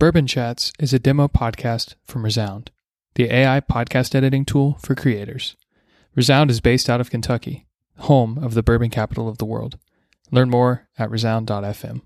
Bourbon Chats is a demo podcast from Resound, the AI podcast editing tool for creators. Resound is based out of Kentucky, home of the bourbon capital of the world. Learn more at resound.fm.